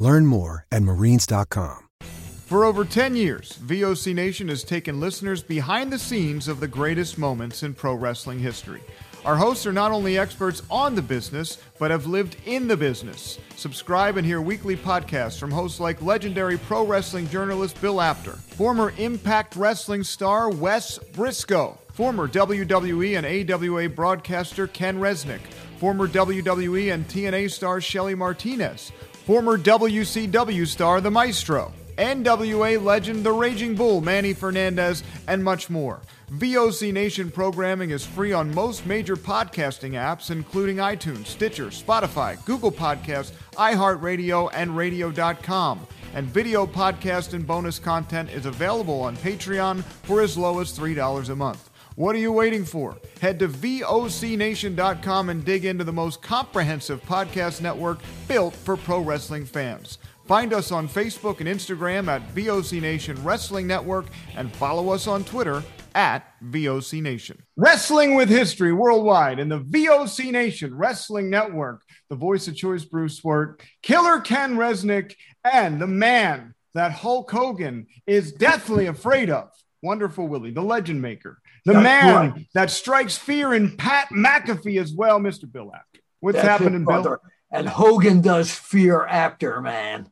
Learn more at marines.com. For over 10 years, VOC Nation has taken listeners behind the scenes of the greatest moments in pro wrestling history. Our hosts are not only experts on the business, but have lived in the business. Subscribe and hear weekly podcasts from hosts like legendary pro wrestling journalist Bill Apter, former Impact Wrestling star Wes Briscoe, former WWE and AWA broadcaster Ken Resnick, former WWE and TNA star Shelly Martinez, former WCW star The Maestro, NWA legend The Raging Bull Manny Fernandez, and much more. VOC Nation programming is free on most major podcasting apps, including iTunes, Stitcher, Spotify, Google Podcasts, iHeartRadio, and Radio.com. And video podcast and bonus content is available on Patreon for as low as $3 a month. What are you waiting for? Head to VOCNation.com and dig into the most comprehensive podcast network built for pro wrestling fans. Find us on Facebook and Instagram at VOC Nation Wrestling Network and follow us on Twitter at VOC Nation. Wrestling with History Worldwide and the VOC Nation Wrestling Network. The voice of choice, Bruce Wirt, Killer Ken Resnick, and the man that Hulk Hogan is deathly afraid of. Wonderful Willie, the legend maker. The That's man right. that strikes fear in Pat McAfee as well, Mr. Bill Apter. What's That's happening, it, Bill? And Hogan does fear Apter, man.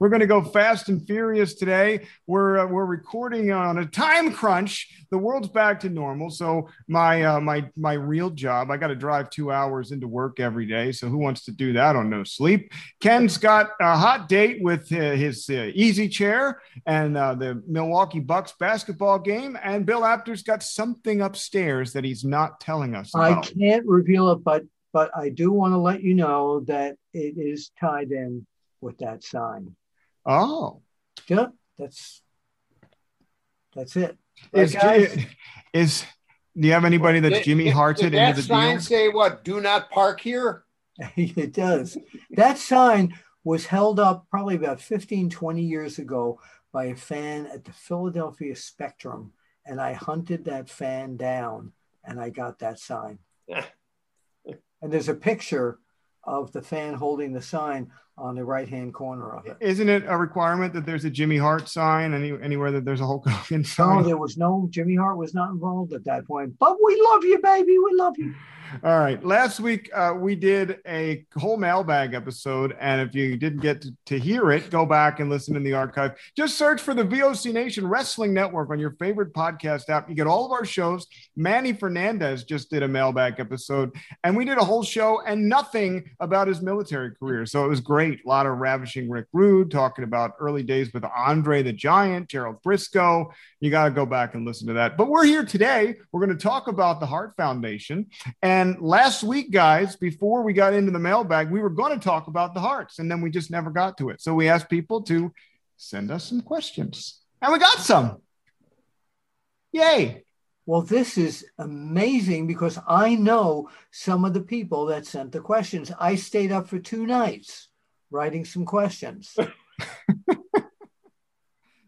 We're going to go fast and furious today. We're uh, we're recording on a time crunch. The world's back to normal, so my uh, my my real job. I got to drive two hours into work every day. So who wants to do that on no sleep? Ken's got a hot date with uh, his uh, easy chair and uh, the Milwaukee Bucks basketball game. And Bill Apter's got something upstairs that he's not telling us I can't reveal it, but but I do want to let you know that it is tied in with that sign. Oh, Yeah, that's that's it. is, Right, guys? is do you have anybody that's Did- Jimmy did- Harted did into that the sign deal? say what? Do not park here. it does. That sign was held up probably about 15, 20 years ago by a fan at the Philadelphia Spectrum. And I hunted that fan down and I got that sign. and there's a picture of the fan holding the sign on the right hand corner of it. Isn't it a requirement that there's a Jimmy Hart sign any, anywhere that there's a Hulk Hogan sign? No, there was no Jimmy Hart was not involved at that point. But we love you, baby. We love you. All right. Last week uh, we did a whole mailbag episode, and if you didn't get to, to hear it, go back and listen in the archive. Just search for the VOC Nation Wrestling Network on your favorite podcast app. You get all of our shows. Manny Fernandez just did a mailbag episode, and we did a whole show and nothing about his military career. So it was great. A lot of ravishing Rick Rude talking about early days with Andre the Giant, Gerald Briscoe. You got to go back and listen to that. But we're here today. We're going to talk about the Hart Foundation. And last week, guys, before we got into the mailbag, we were going to talk about the Harts, and then we just never got to it. So we asked people to send us some questions, and we got some. Yay. Well, this is amazing because I know some of the people that sent the questions. I stayed up for two nights writing some questions.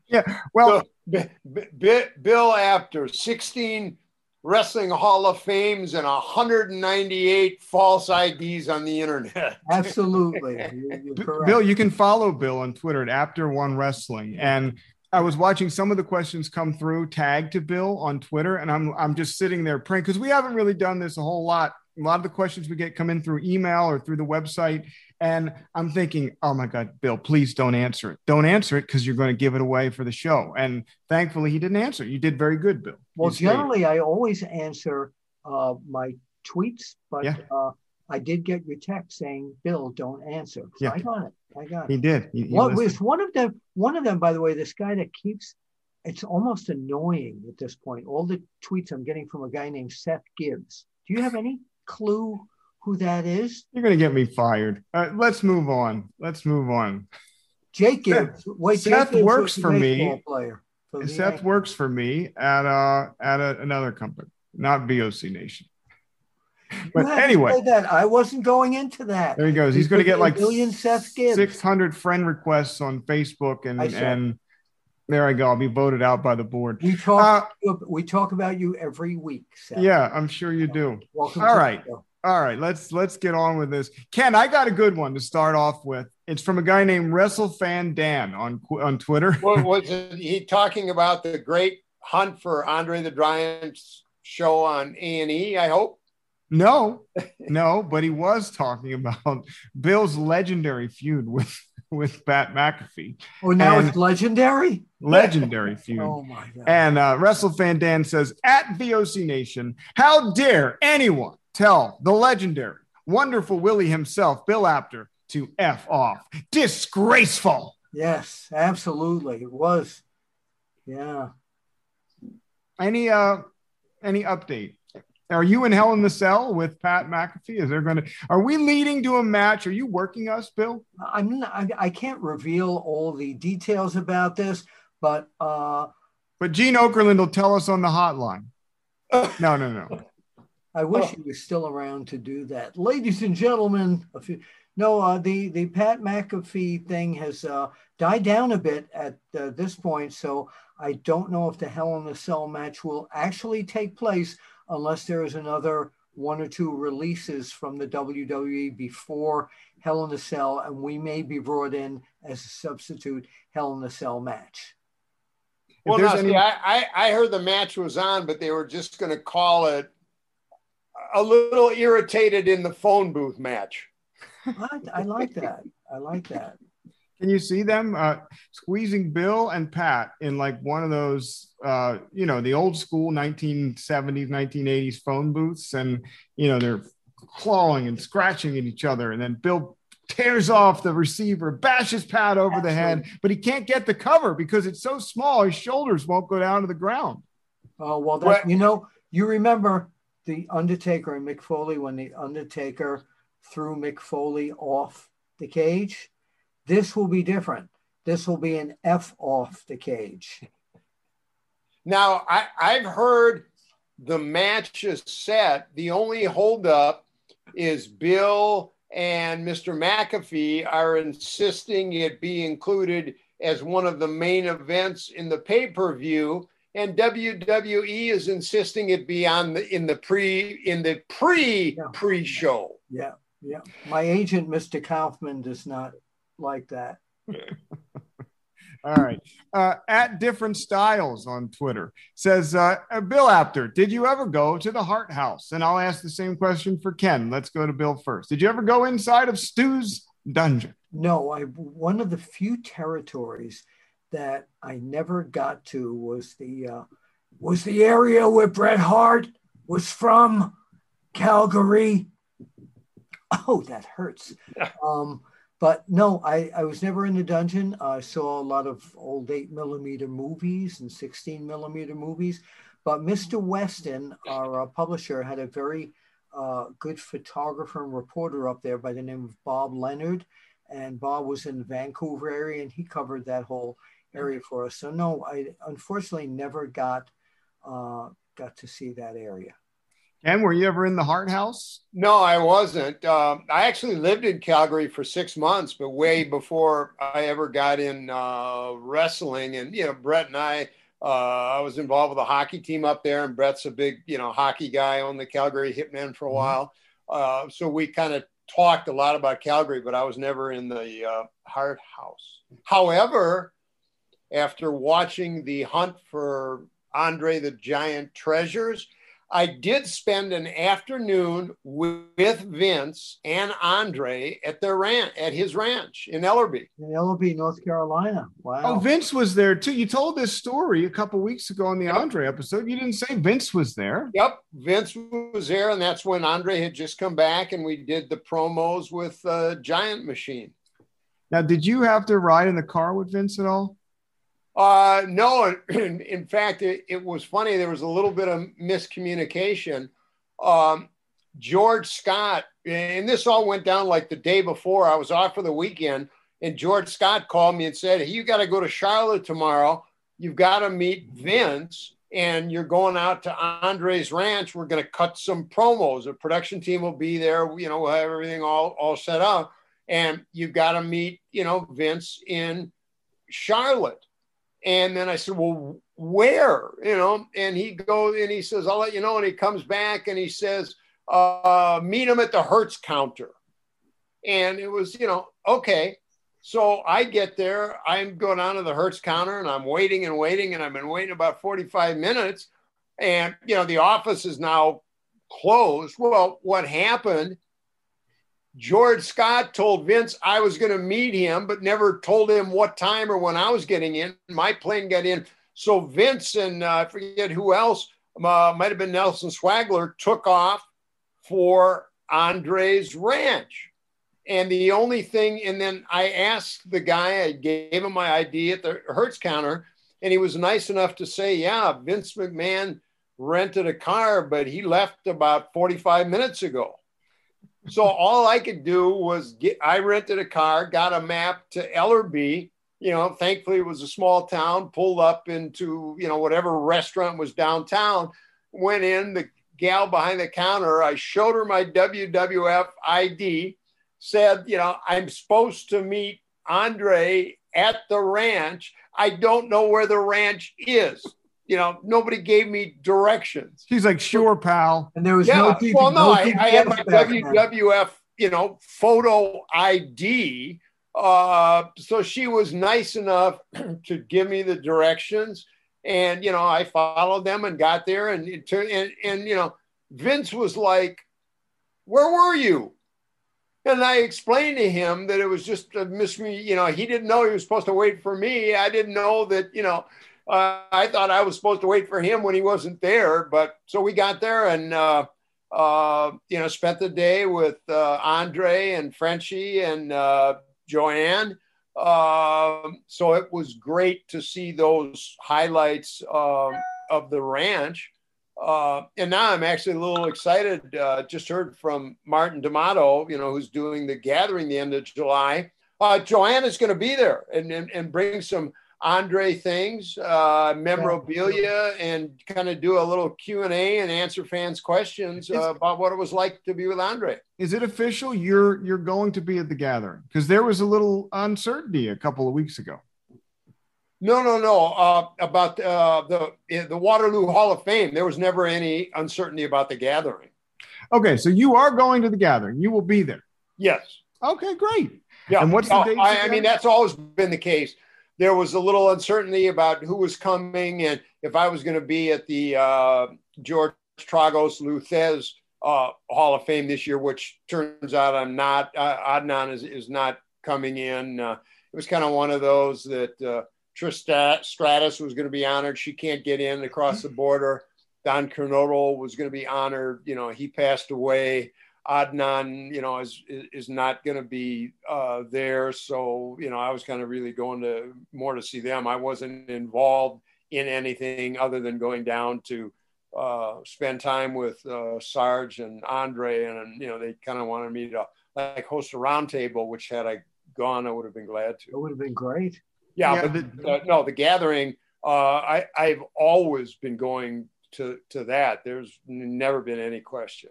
Yeah. Well, So, B- B- B- Bill Apter 16 Wrestling Hall of Fames and 198 false IDs on the internet. Absolutely. You're, you're B- Bill, you can follow Bill on Twitter at Apter One Wrestling, and I was watching some of the questions come through tagged to Bill on Twitter, and I'm I'm just sitting there praying because we haven't really done this a whole lot. A lot of the questions we get come in through email or through the website, and I'm thinking, oh my God, Bill, please don't answer it. Don't answer it because you're going to give it away for the show. And thankfully, he didn't answer. You did very good, Bill. well, You stayed. generally, I always answer uh, my tweets, but Yeah. uh, I did get your text saying, Bill, don't answer. So Yeah. I got it. I got he it. did. He, he What listened. was one of them? One of them, by the way, this guy that keeps it's almost annoying at this point. All the tweets I'm getting from a guy named Seth Gibbs. Do you have any clue who that is? You're going to get me fired. Uh, let's move on. Let's move on. Gibbs. Wait, Seth Gibbs works for me. Player for Seth Yankees. works for me at uh at a, another company, not VOC Nation. But anyway, that I wasn't going into that. there he goes. He's going to get like million Seth Gibbs. six hundred friend requests on Facebook, and and there I go. I'll be voted out by the board. We talk. Uh, we talk about you every week. Seth. yeah, I'm sure you do. Welcome. All to the right. show. All right, let's let's get on with this. Ken, I got a good one to start off with. It's from a guy named WrestleFan Dan on on Twitter. What was it, he talking about the great hunt for Andre the Giant's show on A and E? I hope. No, no, but he was talking about Bill's legendary feud with with Pat McAfee. Oh, now And- it's legendary. Legendary feud. Oh my god. And uh, WrestleFan Dan says, at VOC Nation, how dare anyone tell the legendary, wonderful Willie himself, Bill Apter, to F off? Disgraceful. yes, absolutely. It was. Yeah. Any uh any update? Are you in Hell in the Cell with Pat McAfee? Is there gonna are we leading to a match? Are you working us, Bill? I'm not, I, I can't reveal all the details about this, but uh, But Gene Okerlund will tell us on the hotline. No, no, no. I wish he was still around to do that. Ladies and gentlemen, a few, no, uh, the, the Pat McAfee thing has uh, died down a bit at uh, this point. So I don't know if the Hell in the Cell match will actually take place unless there is another one or two releases from the WWE before Hell in the Cell, and we may be brought in as a substitute Hell in the Cell match. Well, no, any- see, I, I I heard the match was on, but they were just going to call it a little irritated in the phone booth match. I, I like that. I like that. Can you see them uh, squeezing Bill and Pat in like one of those, uh, you know, the old school 1970s, 1980s phone booths? And, you know, they're clawing and scratching at each other. And then Bill tears off the receiver, bashes Pat over the head, but he can't get the cover because it's so small, his shoulders won't go down to the ground. Oh well, that you know, you remember the Undertaker and Mick Foley when the Undertaker threw Mick Foley off the cage. This will be different. This will be an F off the cage. Now, I, I've heard the match is set. The only holdup is Bill and Mr. McAfee are insisting it be included as one of the main events in the pay per view, and WWE is insisting it be on the in the pre in the pre pre show. Yeah, yeah. My agent, Mr. Kaufman, does not like that. All right. Uh, at different styles on Twitter says, uh, Bill Apter, did you ever go to the Hart House? And I'll ask the same question for Ken. Let's go to Bill first. Did you ever go inside of Stu's dungeon? No, I one of the few territories that I never got to was the uh, was the area where Bret Hart was from, Calgary. Oh, that hurts. Um, but no, I, I was never in the dungeon. I saw a lot of old eight millimeter movies and 16 millimeter movies. But Mr. Weston, our uh, publisher, had a very uh, good photographer and reporter up there by the name of Bob Leonard. And Bob was in the Vancouver area and he covered that whole area for us. So no, I unfortunately never got uh, got to see that area. Ken, were you ever in the Hart House? No, I wasn't. Um, I actually lived in Calgary for six months, but way before I ever got in uh, wrestling. And you know, Bret and I, uh, I was involved with a hockey team up there, and Bret's a big, you know, hockey guy on the Calgary Hitmen for a while. Uh, so we kind of talked a lot about Calgary, but I was never in the uh, Hart House. However, after watching the hunt for Andre the Giant treasures. I did spend an afternoon with Vince and Andre at their ranch, at his ranch in Ellerbe. In Ellerbe, North Carolina. Wow. Oh, Vince was there too. You told this story a couple weeks ago on the Andre episode. You didn't say Vince was there. Yep, Vince was there, and that's when Andre had just come back, and we did the promos with uh, Giant Machine. Now, did you have to ride in the car with Vince at all? Uh, no, in, fact, it, it, was funny. There was a little bit of miscommunication. Um, George Scott, and this all went down like the day before. I was off for the weekend, And George Scott called me and said, hey, You got to go to Charlotte tomorrow. You've got to meet Vince, and you're going out to Andre's ranch. We're going to cut some promos. The production team will be there. You know, we'll have everything all, all set up. And you've got to meet, you know, Vince in Charlotte. And then I said, Well, where? You know, and he goes and he says, I'll let you know. And he comes back and he says, uh, meet him at the Hertz counter. And it was, you know, okay. So I get there, I'm going on to the Hertz counter and I'm waiting and waiting, and I've been waiting about 45 minutes. And, you know, the office is now closed. Well, what happened? George Scott told Vince I was going to meet him, but never told him what time or when I was getting in. My plane got in. So Vince and uh, I forget who else, uh, might have been Nelson Sweglar, took off for Andre's ranch. And the only thing, and then I asked the guy, I gave him my ID at the Hertz counter, and he was nice enough to say, Yeah, Vince McMahon rented a car, but he left about 45 minutes ago. So all I could do was get, I rented a car, got a map to Ellerbe. You know, thankfully it was a small town, pulled up into, you know, whatever restaurant was downtown, went in, the gal behind the counter, I showed her my WWF ID said, you know, I'm supposed to meet Andre at the ranch. I don't know where the ranch is. You know, nobody gave me directions. She's like, sure, pal. And there was yeah, no well, no, no I, I had my. WWF, you know, photo ID. Uh, so she was nice enough to give me the directions, and you know, I followed them and got there, and it turned, and and you know, Vince was like, "Where were you?" And I explained to him that it was just a miss you know, he didn't know he was supposed to wait for me. I didn't know that, you know, uh, I thought I was supposed to wait for him when he wasn't there. But so we got there and, uh, uh, you know, spent the day with uh, Andre and Frenchie and uh, Joanne. Um, so it was great to see those highlights um, of the ranch. Uh, and now I'm actually a little excited. Just heard from Martin D'Amato, you know, who's doing the gathering the end of July. Uh, Joanna's going to be there and, and, and bring some Andre things, uh, memorabilia, and kind of do a little Q and A and answer fans' questions uh, about what it was like to be with Andre. Is it official? You're you're going to be at the gathering because there was a little uncertainty a couple of weeks ago. No, no, no. Uh, about uh, the the Waterloo Hall of Fame, there was never any uncertainty about the gathering. Okay, so you are going to the gathering. You will be there. Yes. Okay, great. Yeah. And what's the date? I, I mean, that's always been the case. There was a little uncertainty about who was coming and if I was going to be at the uh, George Tragos Lou Thesz uh, Hall of Fame this year, which turns out I'm not. Uh, Adnan is, is not coming in. Uh, it was kind of one of those that uh, Trish Stratus was going to be honored. She can't get in across the border. Don Kernodle was going to be honored. You know, he passed away. Adnan, you know, is is not going to be uh, there. So, you know, I was kind of really going to more to see them. I wasn't involved in anything other than going down to uh, spend time with uh, Sarge and Andre, and you know, they kind of wanted me to like host a roundtable, which had I gone, I would have been glad to. It would have been great. Yeah, Yeah, but uh, no, the gathering. Uh, I I've always been going to to that. There's never been any question.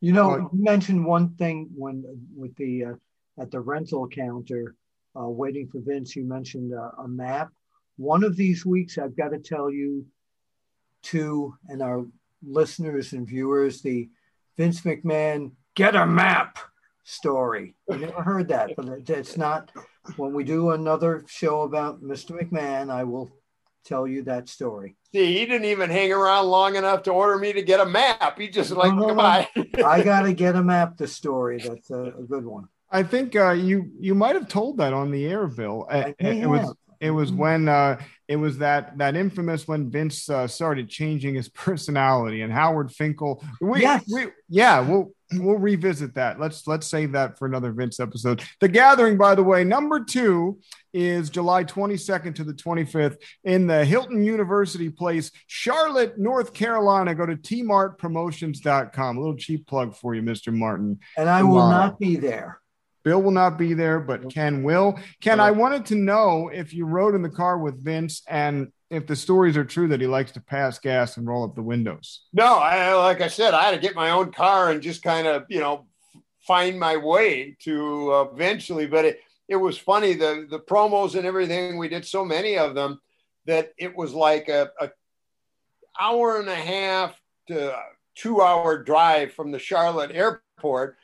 You know, Well- you mentioned one thing when with the uh, at the rental counter, uh, waiting for Vince. You mentioned uh, a map. One of these weeks, I've got to tell you, to and our listeners and viewers, the Vince McMahon get a map story. I never heard that, but it's not. When we do another show about Mr. McMahon, I will tell you that story. See, he didn't even hang around long enough to order me to get a map. He just like, no, no. goodbye. I got to get a map. The story. That's a, a good one. I think uh, you you might have told that on the air, Bill. Uh, I may it was it was when uh, it was that that infamous when Vince uh, started changing his personality and Howard Finkel. We, Yes. we yeah, we'll we'll revisit that. Let's let's save that for another Vince episode. The Gathering, by the way, number two is July 22nd to the 25th in the Hilton University Place, Charlotte, North Carolina. Go to tmartpromotions.com. A little cheap plug for you, Mr. Martin. And I will not be there. Bill will not be there, but Ken will. Ken, I wanted to know if you rode in the car with Vince and if the stories are true that he likes to pass gas and roll up the windows. No, I, like I said, I had to get my own car and just kind of, you know, find my way to uh, eventually. But it, it was funny the the promos and everything. We did so many of them that it was like a, a hour and a half to two hour drive from the Charlotte airport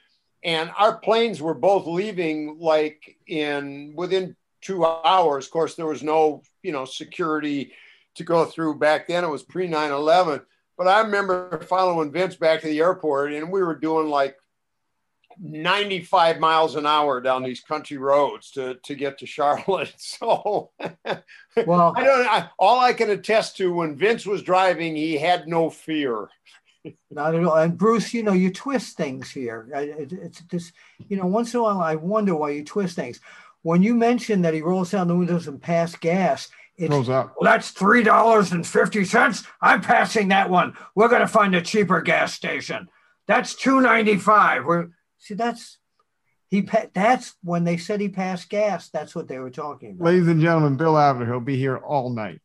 and our planes were both leaving like in within two hours of course there was no you know security to go through back then it was pre 9-11 but i remember following vince back to the airport and we were doing like 95 miles an hour down these country roads to, to get to Charlotte. So, well, I don't. I, all I can attest to when Vince was driving, he had no fear. Not at all. And Bruce, you know, you twist things here. It's just, you know, once in a while I wonder why you twist things. When you mention that he rolls down the windows and pass gas, it rolls up. Well, that's three dollars and fifty cents. I'm passing that one. We're going to find a cheaper gas station. That's two ninety five. We're see that's he. That's when they said he passed gas. That's what they were talking about. Ladies and gentlemen, Bill Apter. He'll be here all night.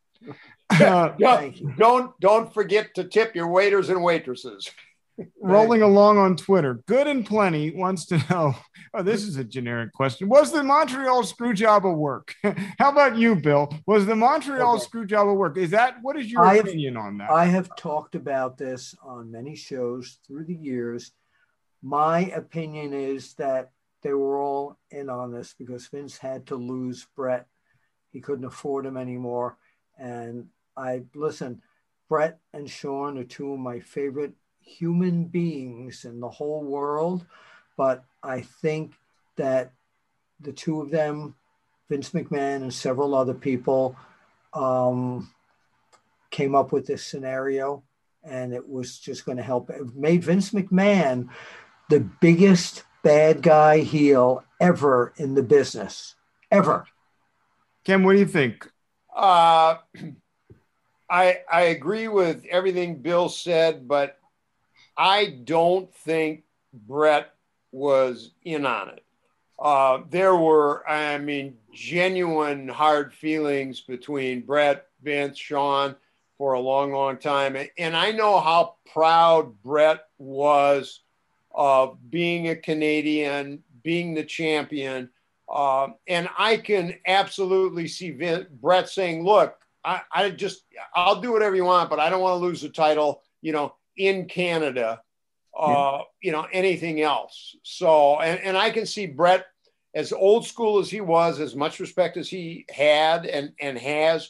Uh, don't, don't don't forget to tip your waiters and waitresses. Rolling along on Twitter, Good and Plenty wants to know. Oh, this is a generic question. Was the Montreal screw job a work? How about you, Bill? Was the Montreal okay. screw job a work? Is that what is your I opinion on that? I have talked about this on many shows through the years. My opinion is that they were all in on this because Vince had to lose Bret. He couldn't afford him anymore. And I listen, Bret and Shawn are two of my favorite human beings in the whole world. But I think that the two of them, Vince McMahon and several other people, um, came up with this scenario and it was just going to help. It made Vince McMahon the biggest bad guy heel ever in the business, ever. Ken, what do you think? Uh, I I agree with everything Bill said, but I don't think Bret was in on it. Uh, there were, I mean, genuine hard feelings between Bret, Vince, Shawn for a long, long time. And I know how proud Bret was of being a Canadian, being the champion. Uh, and I can absolutely see Vince, Bret saying, look, I, I just I'll do whatever you want, but I don't want to lose the title, you know, in Canada, uh, yeah. you know, anything else. So and, and I can see Bret as old school as he was, as much respect as he had and, and has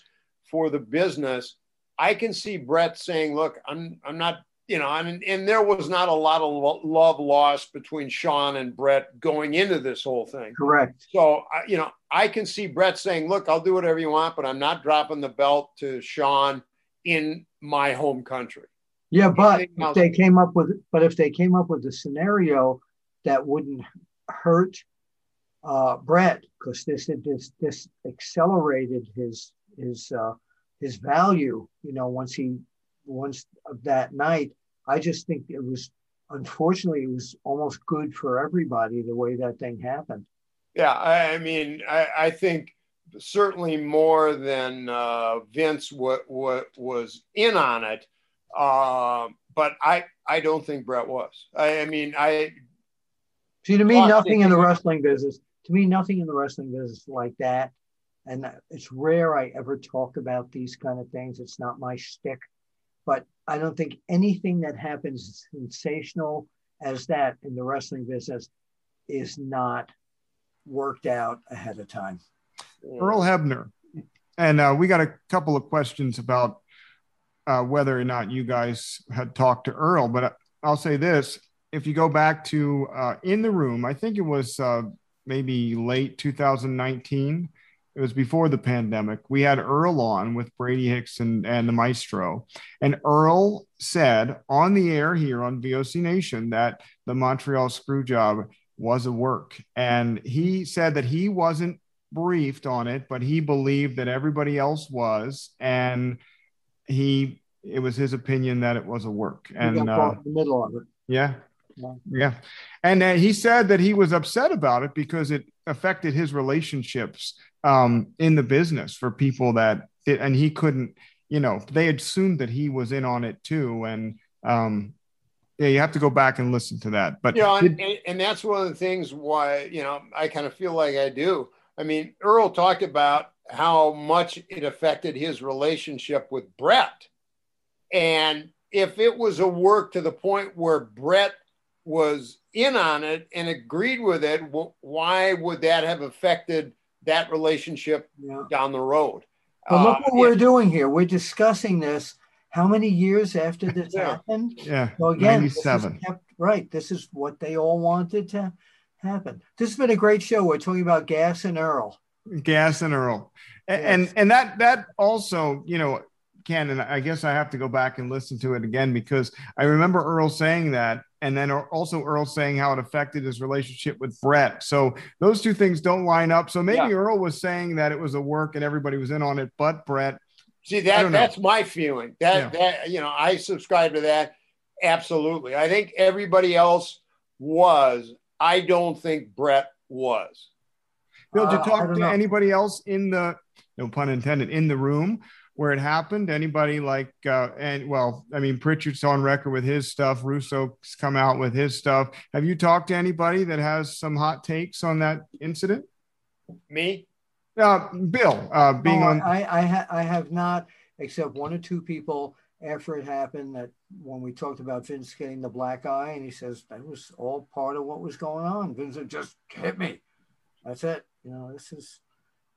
for the business, I can see Bret saying, look, I'm I'm not you know, and, and there was not a lot of love lost between Shawn and Bret going into this whole thing. Correct. So, you know, I can see Bret saying, look, I'll do whatever you want, but I'm not dropping the belt to Shawn in my home country. Yeah, but if they came up with, but if they came up with a scenario that wouldn't hurt uh, Bret, because this this this accelerated his his uh, his value, you know, once he once of that night, I just think it was, unfortunately, it was almost good for everybody the way that thing happened. Yeah, I, I mean, I, I, think certainly more than uh, Vince what what was in on it, uh, but I I don't think Bret was. I, I mean, I see to me nothing in the wrestling business. To me, nothing in the wrestling business like that. And it's rare I ever talk about these kind of things. It's not my shtick. But I don't think anything that happens sensational as that in the wrestling business is not worked out ahead of time. Earl Hebner. And uh, we got a couple of questions about uh, whether or not you guys had talked to Earl. But I'll say this if you go back to uh, In the Room, I think it was uh, maybe late 2019 it was before the pandemic. We had Earl on with Brady Hicks and, and the Maestro. And Earl said on the air here on VOC Nation that the Montreal screw job was a work. And he said that he wasn't briefed on it, but he believed that everybody else was. And he, it was his opinion that it was a work. And uh, the middle of it. Yeah. Yeah. And uh, he said that he was upset about it because it affected his relationships um, in the business for people that, it, and he couldn't, you know, they assumed that he was in on it too. And um, yeah, you have to go back and listen to that. But you know, and, and, and that's one of the things why you know I kind of feel like I do. I mean, Earl talked about how much it affected his relationship with Bret. and if it was a work to the point where Bret was in on it and agreed with it, why would that have affected that relationship yeah. down the road? Well, look uh, what uh, we're yeah. doing here. We're discussing this how many years after this yeah. happened? Yeah. So again, 97. This kept, right. This is what they all wanted to happen. This has been a great show. We're talking about Gas and Earl. Gas and Earl. And, yes. and and that that also, you know, Ken, and I guess I have to go back and listen to it again because I remember Earl saying that, and then also Earl saying how it affected his relationship with Bret. So those two things don't line up. So maybe yeah. Earl was saying that it was a work and everybody was in on it, but Bret. See that that's my feeling. That yeah. that you know, I subscribe to that absolutely. I think everybody else was. I don't think Bret was. Bill, did you uh, talk uh, to know. anybody else in the no pun intended in the room where it happened? Anybody like uh and well, I mean Pritchard's on record with his stuff, Russo's come out with his stuff. Have you talked to anybody that has some hot takes on that incident? Me? Uh, Bill, uh, being oh, on. I, I, ha- I have not, except one or two people after it happened that when we talked about Vince getting the black eye, and he says that was all part of what was going on. Vince just hit me. That's it. You know, this is,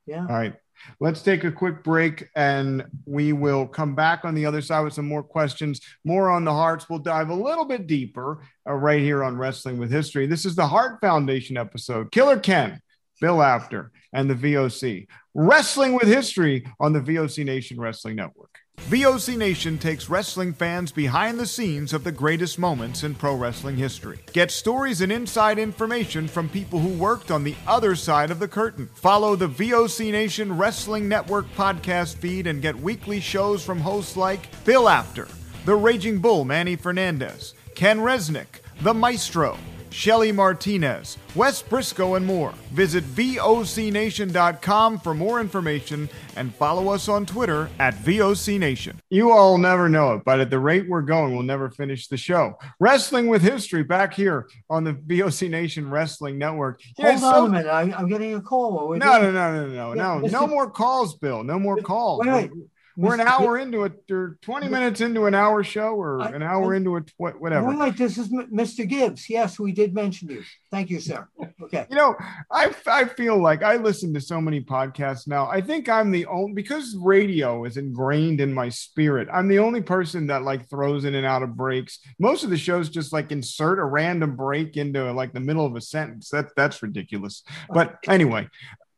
yeah. All right. Let's take a quick break and we will come back on the other side with some more questions, more on the Harts. We'll dive a little bit deeper uh, right here on Wrestling with History. This is the Hart Foundation episode. Killer Ken Bill Apter, and the VOC. Wrestling with History on the VOC Nation Wrestling Network. VOC Nation takes wrestling fans behind the scenes of the greatest moments in pro wrestling history. Get stories and inside information from people who worked on the other side of the curtain. Follow the VOC Nation Wrestling Network podcast feed and get weekly shows from hosts like Bill Apter, The Raging Bull Manny Fernandez, Ken Resnick, The Maestro, Shelly Martinez, Wes Briscoe, and more. Visit VOCNation.com for more information and follow us on Twitter at VOCNation. You all never know it, but at the rate we're going, we'll never finish the show. Wrestling with History back here on the VOC Nation Wrestling Network. Hold on so- a minute. I, am getting a call. No, no, no, no, no, no, no. No more calls, Bill. No more calls. Wait, wait. We're an hour into it, or 20 minutes into an hour show, or an hour into it, whatever. Right, this is Mr. Gibbs. Yes, we did mention you. Thank you, sir. Okay. You know, I, I feel like I listen to so many podcasts now. I think I'm the only, because radio is ingrained in my spirit, I'm the only person that like throws in and out of breaks. Most of the shows just like insert a random break into like the middle of a sentence. That, that's ridiculous. But anyway,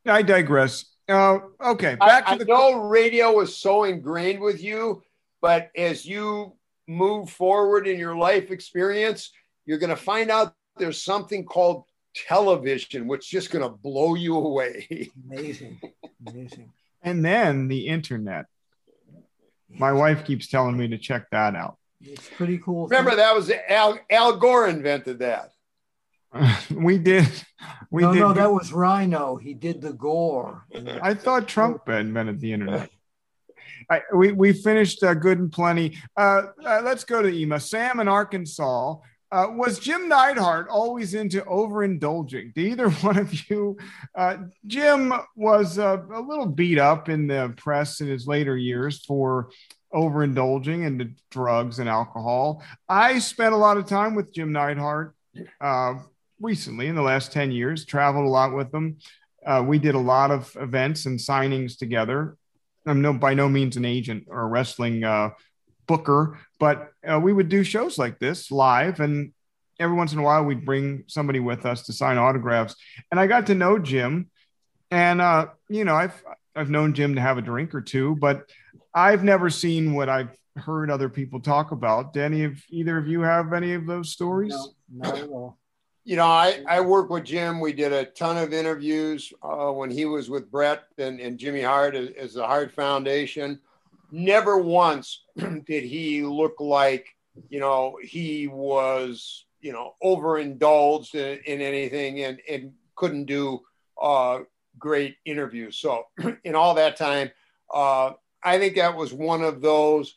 I digress. Uh, okay, back I, to the. I know radio was so ingrained with you, but as you move forward in your life experience, you're going to find out there's something called television, which is just going to blow you away. Amazing, amazing. And then the internet. My wife keeps telling me to check that out. It's pretty cool. Remember, that was Al, Al Gore invented that. we did. We no, did. no, that was Rhino. He did the gore. I thought Trump invented the internet. I, we, we finished uh, good and plenty. Uh, uh, let's go to Ema. Sam in Arkansas. Uh, was Jim Neidhart always into overindulging? Do either one of you? Uh, Jim was uh, a little beat up in the press in his later years for overindulging into drugs and alcohol. I spent a lot of time with Jim Neidhart recently in the last 10 years, traveled a lot with them. Uh, we did a lot of events and signings together. I'm no by no means an agent or a wrestling uh, booker, but uh, we would do shows like this live, and every once in a while we'd bring somebody with us to sign autographs. And I got to know Jim, and uh, you know I've I've known Jim to have a drink or two, but I've never seen what I've heard other people talk about. Do any of either of you have any of those stories? No, not at all you know, I, I work with Jim. We did a ton of interviews uh, when he was with Bret and, and Jimmy Hart as, as the Hart Foundation. Never once did he look like, you know, he was you know, overindulged in, in anything and, and couldn't do uh, great interviews. So, in all that time, uh, I think that was one of those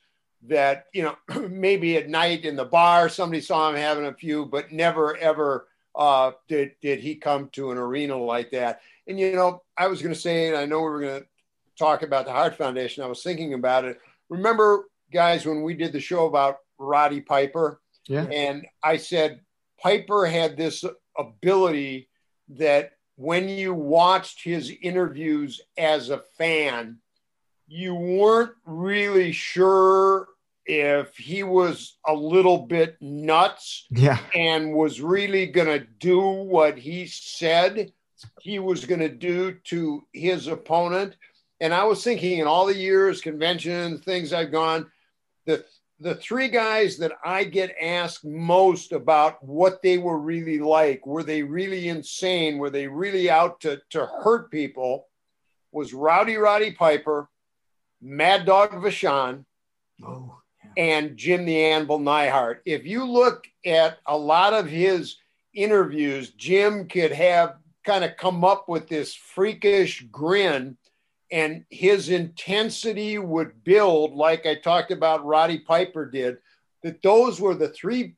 that, you know, maybe at night in the bar, somebody saw him having a few, but never ever uh, did, did he come to an arena like that. And, you know, I was going to say, and I know we were going to talk about the Hart Foundation, I was thinking about it. Remember, guys, when we did the show about Roddy Piper? Yeah. And I said, Piper had this ability that when you watched his interviews as a fan, you weren't really sure if he was a little bit nuts yeah. and was really going to do what he said he was going to do to his opponent. And I was thinking in all the years, conventions, things I've gone, the the three guys that I get asked most about what they were really like, were they really insane? Were they really out to, to hurt people? Was Rowdy Roddy Piper, Mad Dog Vachon, oh. And Jim the Anvil Neidhart. If you look at a lot of his interviews, Jim could have kind of come up with this freakish grin and his intensity would build, like I talked about Roddy Piper did, that those were the three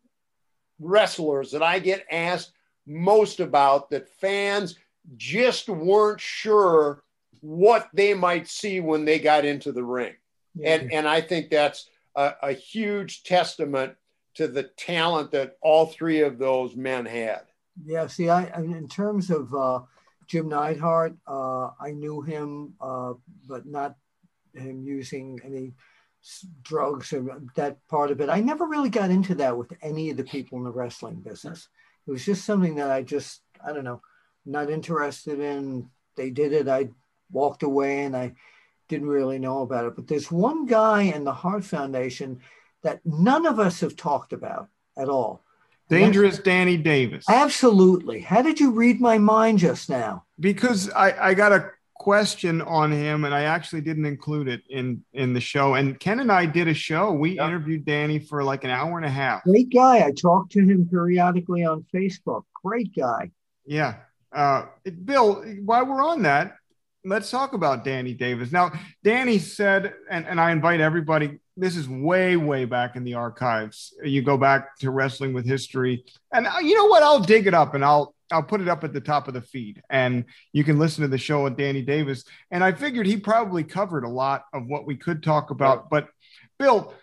wrestlers that I get asked most about that fans just weren't sure what they might see when they got into the ring. Yeah. And, and I think that's a, a huge testament to the talent that all three of those men had. Yeah, see, I, in terms of uh, Jim Neidhart, uh, I knew him, uh, but not him using any drugs or that part of it. I never really got into that with any of the people in the wrestling business. It was just something that I just, I don't know, not interested in. They did it. I walked away and I didn't really know about it. But there's one guy in the Heart Foundation that none of us have talked about at all. Dangerous Danny Davis. Absolutely. How did you read my mind just now? Because I, I got a question on him and I actually didn't include it in in the show. And Ken and I did a show. We yep. interviewed Danny for like an hour and a half. Great guy. I talked to him periodically on Facebook. Great guy. Yeah. Uh, Bill, while we're on that, let's talk about Danny Davis. Now, Danny said, and, and I invite everybody this is way way back in the archives. You go back to wrestling with history. And uh, you know what? I'll dig it up and i'll i'll put it up at the top of the feed. And you can listen to the show with danny davis. And i figured he probably covered a lot of what we could talk about. But bill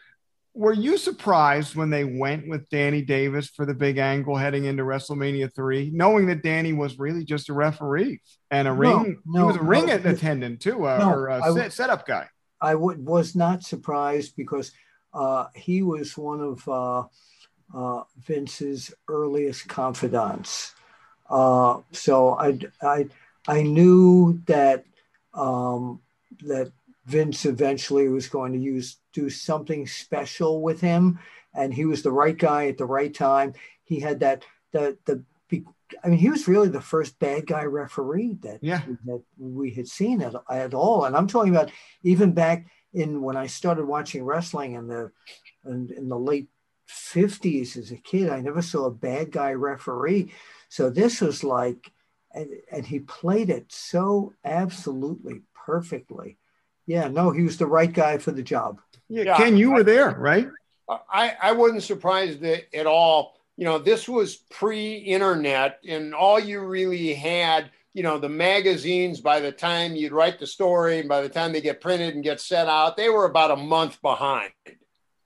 were you surprised when they went with danny davis for the big angle heading into wrestlemania 3 knowing that danny was really just a referee and a no, ring no, he was a ring no, attendant too uh, or a set, setup guy I w- was not surprised because uh, he was one of uh, uh, Vince's earliest confidants. Uh, so I, I, I knew that um, that Vince eventually was going to use do something special with him, and he was the right guy at the right time. He had that the the I mean, he was really the first bad guy referee that yeah. that we had seen at, at all. And I'm talking about even back in when I started watching wrestling in the in, in the late 50s as a kid. I never saw a bad guy referee. So this was like, and, and he played it so absolutely perfectly. Yeah, no, he was the right guy for the job. Yeah, yeah Ken, you I, were there, right? I, I wasn't surprised at all you know, this was pre-internet, and all you really had, you know, the magazines. By the time you'd write the story, and by the time they get printed and get sent out, they were about a month behind.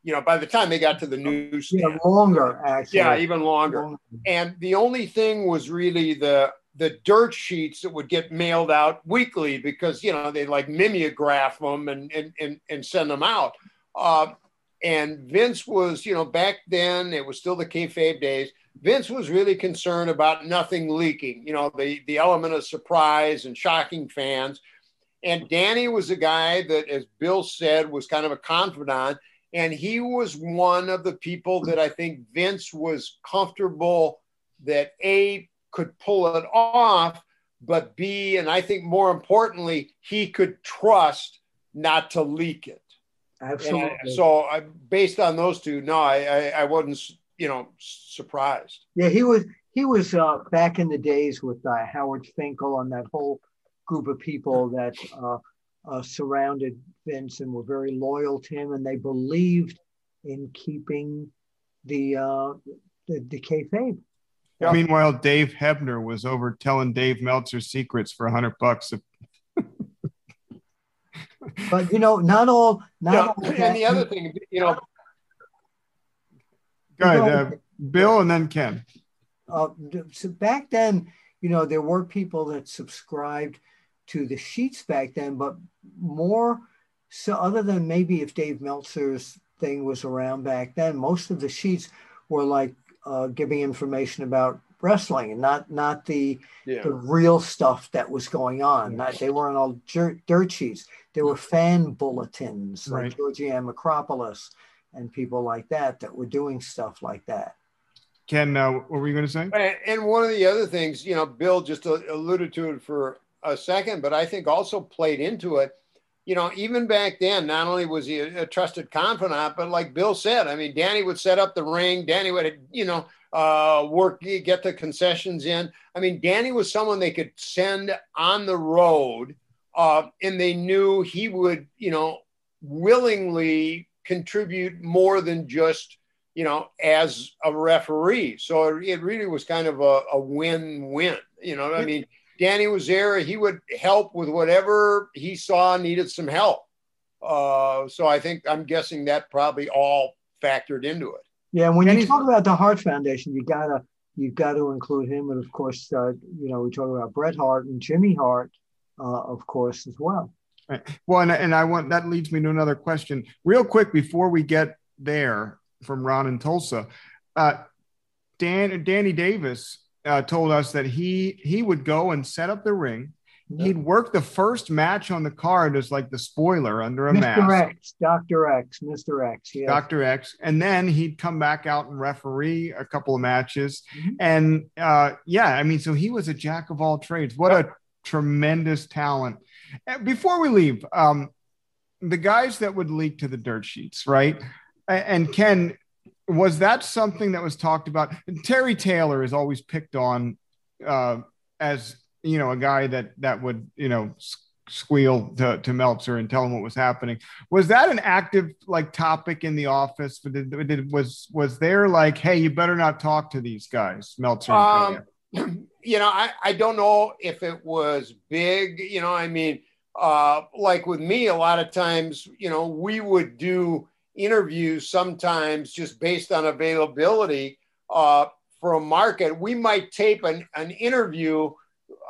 You know, by the time they got to the newsstand, yeah, longer actually. Yeah, even longer. longer. And the only thing was really the the dirt sheets that would get mailed out weekly because you know they like mimeograph them and and and, and send them out. Uh, and Vince was, you know, back then it was still the kayfabe days. Vince was really concerned about nothing leaking, you know, the the element of surprise and shocking fans. And Danny was a guy that, as Bill said, was kind of a confidant. And he was one of the people that I think Vince was comfortable that A could pull it off, but B, and I think more importantly, he could trust not to leak it. Absolutely. And so, I, based on those two, no, I, I, I wasn't, you know, surprised. Yeah, he was he was uh, back in the days with uh, Howard Finkel and that whole group of people that uh, uh, surrounded Vince and were very loyal to him, and they believed in keeping the uh, the, the kayfabe. Yeah. Meanwhile, Dave Hebner was over telling Dave Meltzer secrets for a hundred bucks. But you know, not all. Not yeah, all and the other thing, you know. Go ahead, uh, Bill, and then Ken. Uh, so back then, you know, there were people that subscribed to the sheets back then, but more so, other than maybe if Dave Meltzer's thing was around back then, most of the sheets were like uh, giving information about wrestling and not not the yeah. the real stuff that was going on. Not, they weren't all dirt, dirt sheets. They were fan bulletins like Georgiann Makropoulos and people like that that were doing stuff like that. Ken, uh, what were you going to say? And one of the other things, you know, Bill just alluded to it for a second, but I think also played into it. You know, even back then, not only was he a, a trusted confidant, but like Bill said, I mean, Danny would set up the ring. Danny would, you know, uh, work, get the concessions in. I mean, Danny was someone they could send on the road, uh, and they knew he would, you know, willingly contribute more than just, you know, as a referee. So it, it really was kind of a, a win-win. You know, I mean, Danny was there. He would help with whatever he saw needed some help. Uh, so I think I'm guessing that probably all factored into it. Yeah, when and you talk about the Hart Foundation, you gotta you've got to include him, and of course, uh, you know, we talk about Bret Hart and Jimmy Hart, uh, of course, as well. Right. Well, and, and I want that leads me to another question, real quick, before we get there from Ron and Tulsa. Uh, Dan Danny Davis uh, told us that he he would go and set up the ring. Yep. He'd work the first match on the card as like the spoiler under a Mr. mask. X, Dr. X, Mr. X, yeah. Dr. X. And then he'd come back out and referee a couple of matches. Mm-hmm. And uh, yeah, I mean, so he was a jack of all trades. What yep. a tremendous talent. Before we leave, um, the guys that would leak to the dirt sheets, right? And Ken, was that something that was talked about? And Terry Taylor is always picked on uh, as you know a guy that that would you know squeal to, to Meltzer and tell him what was happening. Was that an active like topic in the office? Did, did, was was there like, hey, you better not talk to these guys, Meltzer? Um, you know, I, I don't know if it was big. You know, I mean, uh, like with me, a lot of times, you know, we would do interviews sometimes just based on availability uh, for a market. We might tape an, an interview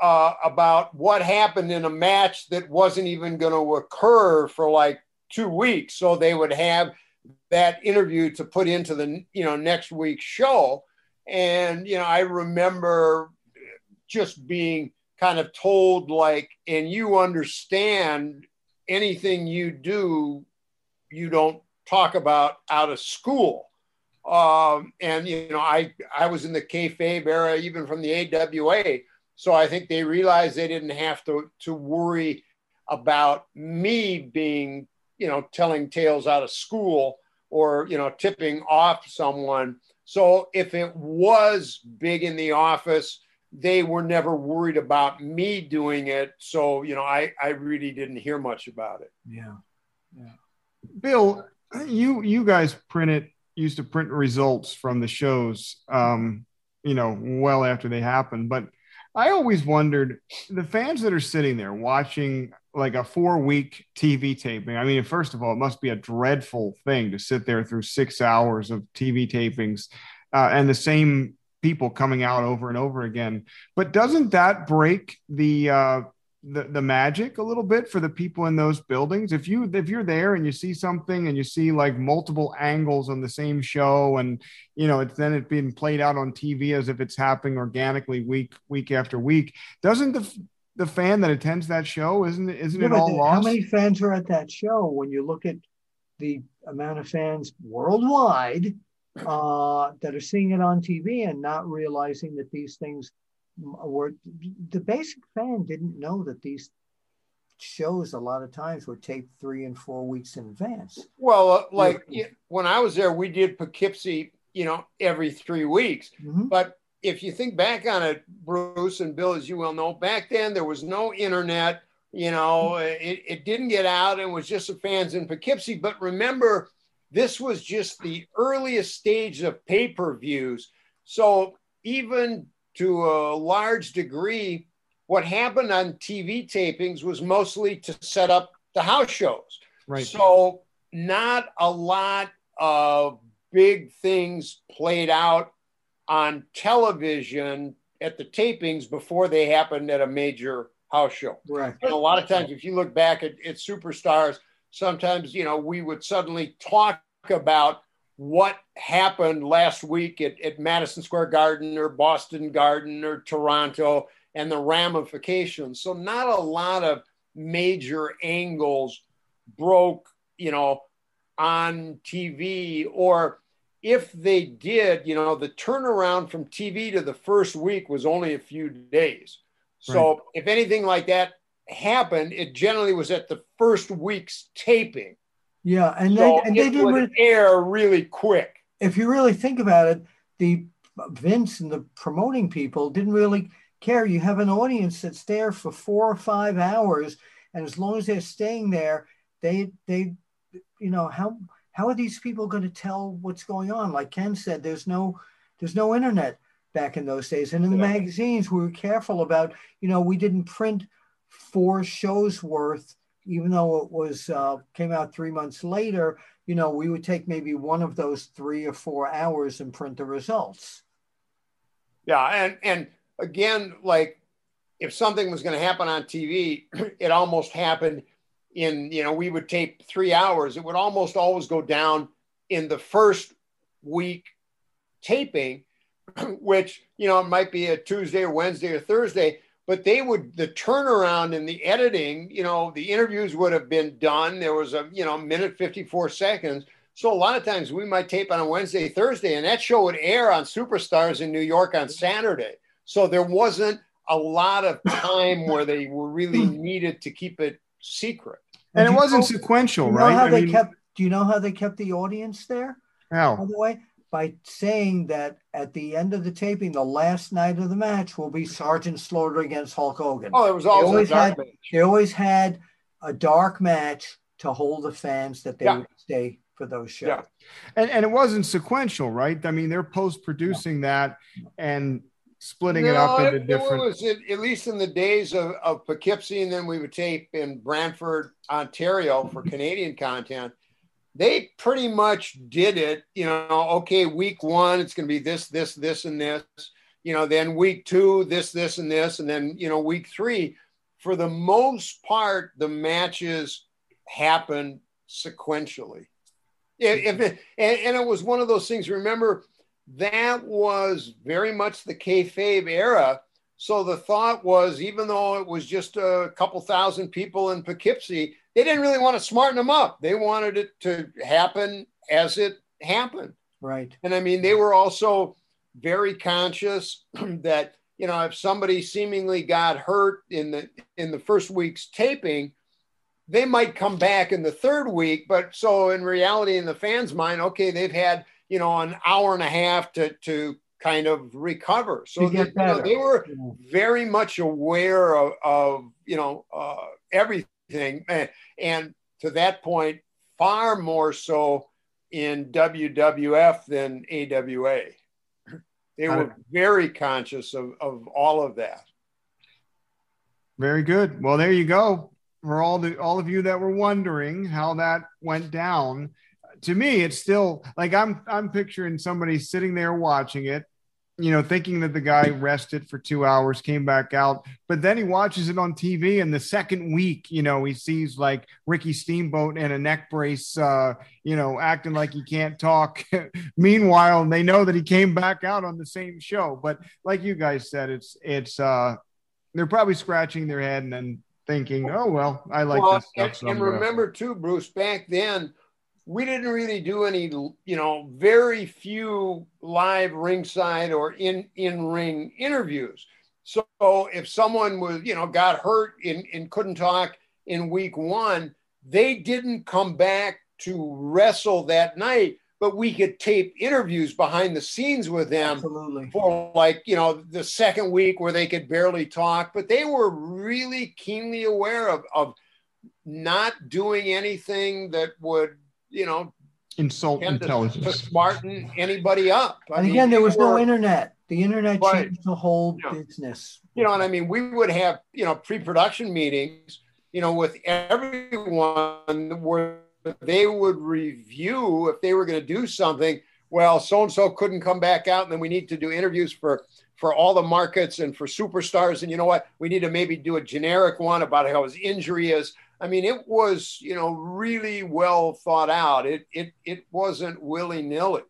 uh, about what happened in a match that wasn't even going to occur for like two weeks. So they would have that interview to put into the you know next week's show. And you know, I remember just being kind of told like, and you understand anything you do, you don't talk about out of school. Um, and you know, I I was in the kayfabe era, even from the AWA. So I think they realized they didn't have to to worry about me being, you know, telling tales out of school or you know tipping off someone. So if it was big in the office, they were never worried about me doing it. So you know, I I really didn't hear much about it. Yeah, yeah. Bill, you you guys printed used to print results from the shows um you know well after they happened but i always wondered the fans that are sitting there watching like a four week tv taping i mean first of all it must be a dreadful thing to sit there through six hours of tv tapings uh, and the same people coming out over and over again. But doesn't that break the uh the, the magic a little bit for the people in those buildings? If you if you're there and you see something and you see like multiple angles on the same show and you know it's then it being played out on tv as if it's happening organically week week after week doesn't the the fan that attends that show isn't isn't yeah, it all lost how many fans are at that show? When you look at the amount of fans worldwide uh, that are seeing it on tv and not realizing that these things were the basic fan didn't know that these shows a lot of times were taped three and four weeks in advance. Well, uh, like yeah. when I was there, we did Poughkeepsie you know, every three weeks. Mhm. But if you think back on it, Bruce and Bill, as you well know, back then there was no internet. You know, it, it didn't get out and was just the fans in Poughkeepsie. But remember, this was just the earliest stage of pay per views. So even to a large degree, what happened on TV tapings was mostly to set up the house shows. Right. So not a lot of big things played out on television at the tapings before they happened at a major house show. Right. And a lot of times, if you look back at, at superstars, sometimes you know we would suddenly talk about what happened last week at, at Madison Square Garden or Boston Garden or Toronto and the ramifications. So not a lot of major angles broke, you know, on TV or if they did, you know, the turnaround from TV to the first week was only a few days. So if anything like that happened, it generally was at the first week's taping. Yeah, and So they and they it didn't. would air really quick. if you really think about it, the Vince and the promoting people didn't really care. You have an audience that's there for four or five hours, and as long as they're staying there, they they, you know, how how are these people going to tell what's going on? Like Ken said, there's no there's no internet back in those days, and in the magazines we were careful about. You know, we didn't print four shows worth, even though it was uh, came out three months later you know, we would take maybe one of those three or four hours and print the results. Yeah, and and again, like if something was going to happen on TV, it almost happened in you know we would tape three hours. It would almost always go down in the first week taping, which you know it might be a Tuesday or Wednesday or Thursday, but they would the turnaround in the editing. You know, the interviews would have been done. There was a you know minute fifty four seconds. So a lot of times we might tape on a Wednesday, Thursday, and that show would air on Superstars in New York on Saturday. So there wasn't a lot of time where they were really hmm. needed to keep it secret. And it wasn't know- sequential, Do you know right? how I they mean, kept? Do you know how they kept the audience there? By how? the way, by saying that at the end of the taping, the last night of the match will be Sergeant Slaughter against Hulk Hogan. Oh, it was also always a dark had- match. They always had a dark match to hold the fans that they Yeah. would stay for those shows. Yeah. And, and it wasn't sequential, right? I mean, they're post producing that and splitting it up into it- different. It was at, at least in the days of, of Poughkeepsie, and then we would tape in Brantford, Ontario for Canadian content. They pretty much did it, you know. Okay, week one, it's going to be this, this, this, and this. You know, then week two, this, this, and this, and then you know, week three. For the most part, the matches happen sequentially. If, and, and it was one of those things. Remember, that was very much the kayfabe era. So the thought was, even though it was just a couple thousand people in Poughkeepsie, they didn't really want to smarten them up. They wanted it to happen as it happened. Right. And I mean, they were also very conscious that you know if somebody seemingly got hurt in the in the first week's taping, they might come back in the third week. But so in reality, in the fans' mind, okay, they've had you know an hour and a half to to kind of recover. So they, you know, they were very much aware of, of you know uh, everything, and, and to that point, far more so in WWF than AWA. They were very conscious of, of all of that. Very good. Well, there you go. For all the all of you that were wondering how that went down, to me, it's still like I'm I'm picturing somebody sitting there watching it, you know, thinking that the guy rested for two hours, came back out, but then he watches it on TV, and the second week, you know, he sees like Ricky Steamboat in a neck brace, uh, you know, acting like he can't talk. Meanwhile, they know that he came back out on the same show. But like you guys said, it's it's uh they're probably scratching their head and then thinking, "Oh well, I like well, this stuff." and, and remember too, Bruce, back then we didn't really do any, you know, very few live ringside or in in ring interviews. So if someone was, you know, got hurt and, and couldn't talk in week one, they didn't come back to wrestle that night. but we could tape interviews behind the scenes with them Absolutely. for like you know the second week where they could barely talk but they were really keenly aware of, of not doing anything that would you know Insult tend to- intelligence. to smarten anybody up I And mean, again, there they was no internet. The internet Right. changed the whole Yeah. business. you know and i mean we would have you know pre-production meetings you know with everyone where they would review if they were going to do something well so and so couldn't come back out and then we need to do interviews for for all the markets and for superstars and you know what we need to maybe do a generic one about how his injury is i mean it was you know really well thought out it it it wasn't willy-nilly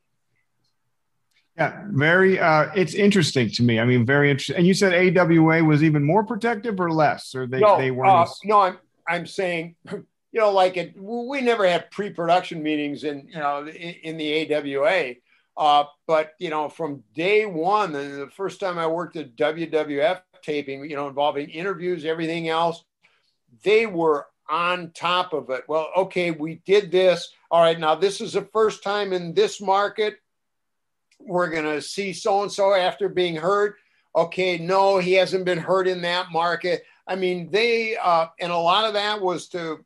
Yeah, very. Uh, it's interesting to me. I mean, very interesting. And you said AWA was even more protective or less, or they no, they weren't. uh, no, I'm I'm saying, you know, like it. We never had pre-production meetings in you know in, in the AWA, uh, but you know, from day one, the, the first time I worked at WWF taping, you know, involving interviews, everything else, they were on top of it. Well, okay, we did this. All right, now this is the first time in this market. We're gonna see so and so after being hurt. Okay, no, he hasn't been hurt in that market. I mean, they uh, and a lot of that was to,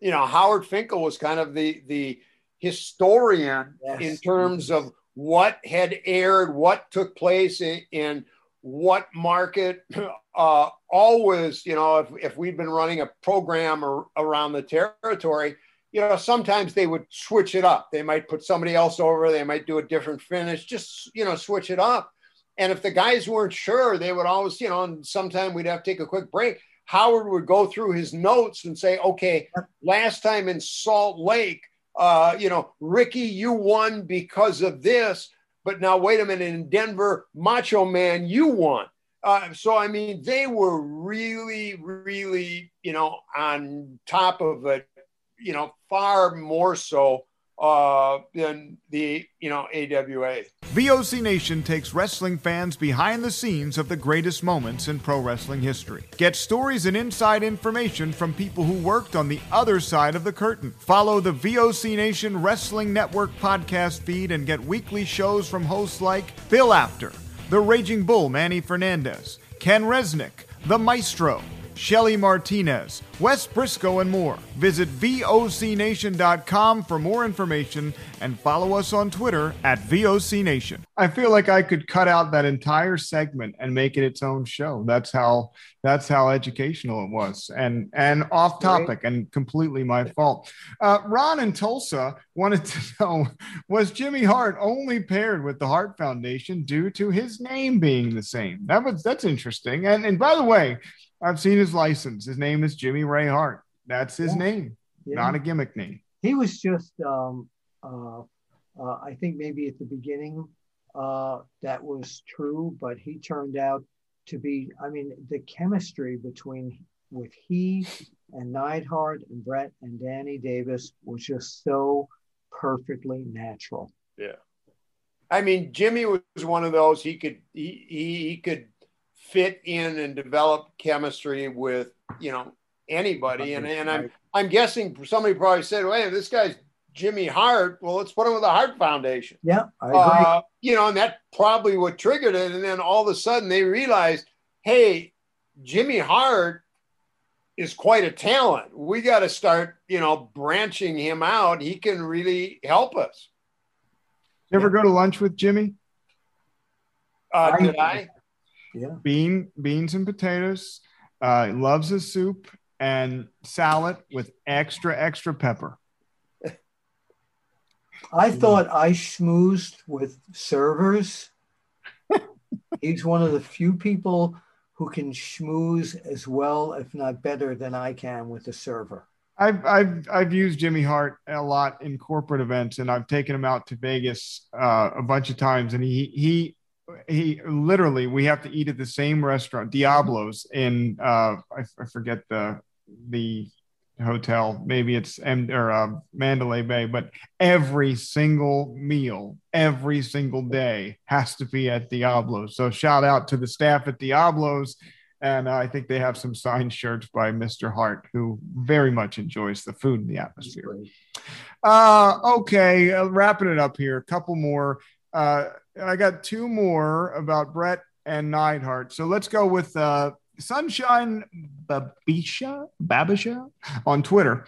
you know, Howard Finkel was kind of the the historian Yes. in terms of what had aired, what took place in, in what market. Uh, always, you know, if, if we'd been running a program or, around the territory, you know, sometimes they would switch it up. They might put somebody else over, they might do a different finish, just, you know, switch it up. And if the guys weren't sure, they would always, you know, and sometime we'd have to take a quick break. Howard would go through his notes and say, okay, last time in Salt Lake, uh, you know, Ricky, you won because of this. But now, wait a minute, in Denver, Macho Man, you won. Uh, so, I mean, they were really, really, you know, on top of it, you know, far more so uh, than the, you know, AWA. VOC Nation takes wrestling fans behind the scenes of the greatest moments in pro wrestling history. Get stories and inside information from people who worked on the other side of the curtain. Follow the VOC Nation Wrestling Network podcast feed and get weekly shows from hosts like Bill Apter, The Raging Bull Manny Fernandez, Ken Resnick, The Maestro, Shelly Martinez, Wes Briscoe, and more. Visit VOCNation.com for more information and follow us on Twitter at VOCNation. I feel like I could cut out that entire segment and make it its own show. That's how that's how educational it was and and off topic and completely my fault. Uh, Ron in Tulsa wanted to know was Jimmy Hart only paired with the Hart Foundation due to his name being the same? That was that's interesting. And and by the way, I've seen his license. His name is Jimmy Ray Hart. That's his Yeah. name, Yeah. not a gimmick name. he was just um, uh, uh, i think maybe at the beginning uh, that was true but he turned out to be i mean the chemistry between with he and neidhart and bret and danny davis was just so perfectly natural Yeah. I mean, Jimmy was one of those he could he, he he could fit in and develop chemistry with you know anybody, and and I'm I'm guessing somebody probably said, "Hey, this guy's Jimmy Hart. Well, let's put him with the Hart Foundation." yeah i agree Uh, you know, and that probably what triggered it. And then all of a sudden they realized, hey, Jimmy Hart is quite a talent. We got to start, you know, branching him out. He can really help us. You ever go to lunch with Jimmy? Uh, I- did I? Yeah Bean, beans and potatoes. Uh, loves his soup and salad with extra, extra pepper. I thought I schmoozed with servers. He's one of the few people who can schmooze as well, if not better, than I can with a server. I've I've I've used Jimmy Hart a lot in corporate events, and I've taken him out to Vegas uh, a bunch of times, and he he he literally we have to eat at the same restaurant, Diablo's in uh, I, I forget the the hotel, maybe it's M or uh, Mandalay Bay, but every single meal, every single day has to be at Diablo's. So shout out to the staff at Diablo's. And uh, I think they have some signed shirts by Mr. Hart, who very much enjoys the food and the atmosphere. Uh, okay, uh, wrapping it up here. A couple more. Uh, I got two more about Bret and Neidhart. So let's go with uh, Sunshine Babisha, Babisha on Twitter.